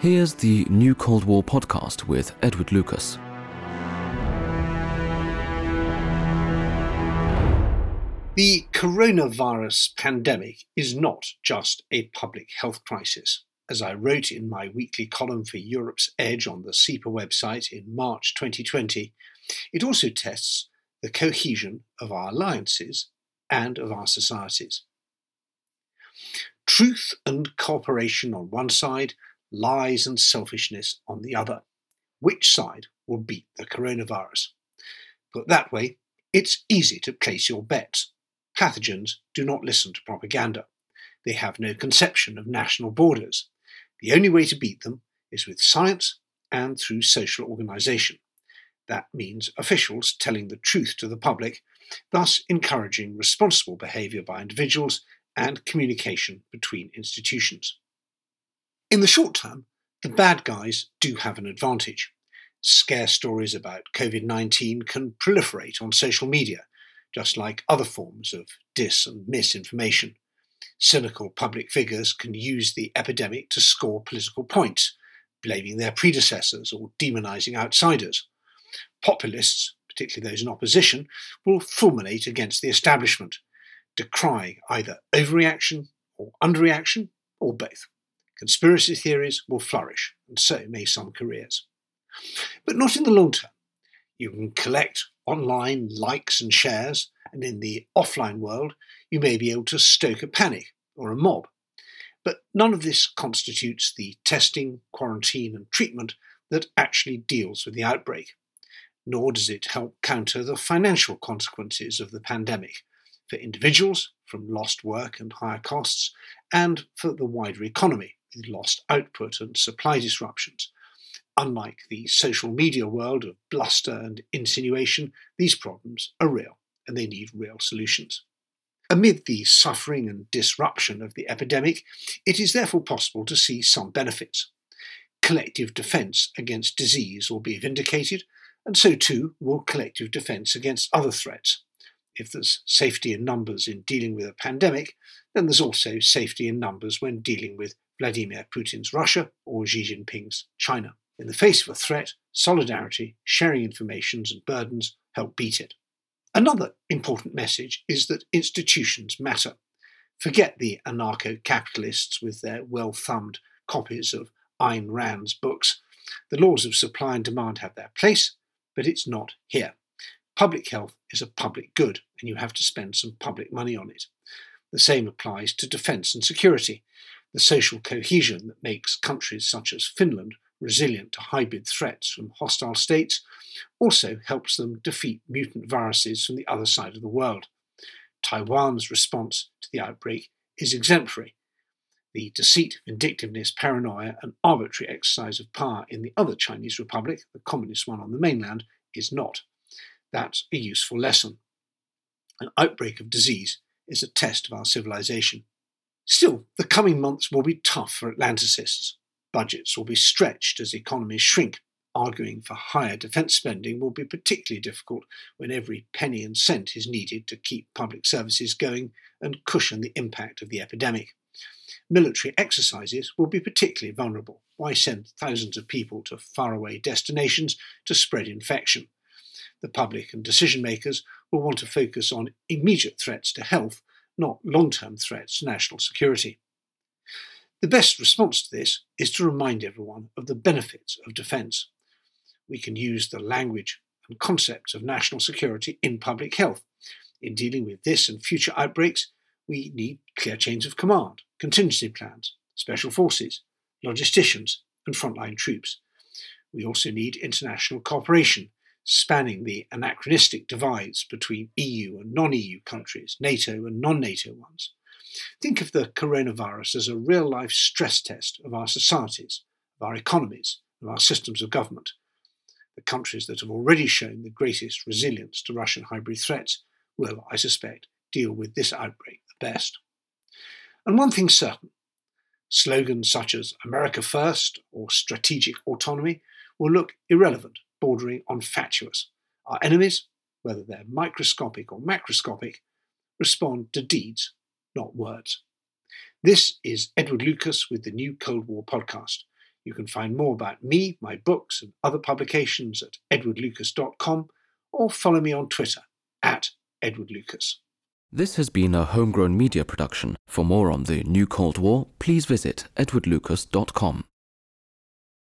Here's the New Cold War podcast with Edward Lucas. The coronavirus pandemic is not just a public health crisis. As I wrote in my weekly column for Europe's Edge on the CEPA website in March 2020, it also tests the cohesion of our alliances and of our societies. Truth and cooperation on one side, lies and selfishness on the other. Which side will beat the coronavirus? Put that way, it's easy to place your bets. Pathogens do not listen to propaganda. They have no conception of national borders. The only way to beat them is with science and through social organisation. That means officials telling the truth to the public, thus encouraging responsible behaviour by individuals and communication between institutions. In the short term, the bad guys do have an advantage. Scare stories about COVID 19 can proliferate on social media, just like other forms of dis and misinformation. Cynical public figures can use the epidemic to score political points, blaming their predecessors or demonizing outsiders. Populists, particularly those in opposition, will fulminate against the establishment, decrying either overreaction or underreaction or both. Conspiracy theories will flourish, and so may some careers. But not in the long term. You can collect online likes and shares, and in the offline world, you may be able to stoke a panic or a mob. But none of this constitutes the testing, quarantine, and treatment that actually deals with the outbreak. Nor does it help counter the financial consequences of the pandemic for individuals from lost work and higher costs, and for the wider economy lost output and supply disruptions. Unlike the social media world of bluster and insinuation, these problems are real and they need real solutions. Amid the suffering and disruption of the epidemic, it is therefore possible to see some benefits. Collective defence against disease will be vindicated, and so too will collective defence against other threats. If there's safety in numbers in dealing with a pandemic, then there's also safety in numbers when dealing with Vladimir Putin's Russia or Xi Jinping's China. In the face of a threat, solidarity, sharing informations and burdens help beat it. Another important message is that institutions matter. Forget the anarcho capitalists with their well thumbed copies of Ayn Rand's books. The laws of supply and demand have their place, but it's not here. Public health is a public good, and you have to spend some public money on it. The same applies to defence and security. The social cohesion that makes countries such as Finland resilient to hybrid threats from hostile states, also helps them defeat mutant viruses from the other side of the world. Taiwan's response to the outbreak is exemplary. The deceit, vindictiveness, paranoia, and arbitrary exercise of power in the other Chinese republic, the communist one on the mainland, is not. That's a useful lesson. An outbreak of disease is a test of our civilization. Still, the coming months will be tough for Atlanticists. Budgets will be stretched as economies shrink. Arguing for higher defence spending will be particularly difficult when every penny and cent is needed to keep public services going and cushion the impact of the epidemic. Military exercises will be particularly vulnerable. Why send thousands of people to faraway destinations to spread infection? The public and decision makers will want to focus on immediate threats to health, not long term threats to national security. The best response to this is to remind everyone of the benefits of defence. We can use the language and concepts of national security in public health. In dealing with this and future outbreaks, we need clear chains of command, contingency plans, special forces, logisticians, and frontline troops. We also need international cooperation, spanning the anachronistic divides between EU and non EU countries, NATO and non NATO ones. Think of the coronavirus as a real life stress test of our societies, of our economies, of our systems of government. The countries that have already shown the greatest resilience to Russian hybrid threats will, I suspect, deal with this outbreak the best. And one thing's certain slogans such as America First or strategic autonomy will look irrelevant, bordering on fatuous. Our enemies, whether they're microscopic or macroscopic, respond to deeds not words. This is Edward Lucas with the New Cold War podcast. You can find more about me, my books, and other publications at edwardlucas.com or follow me on Twitter at edwardlucas. This has been a homegrown media production. For more on the New Cold War, please visit edwardlucas.com.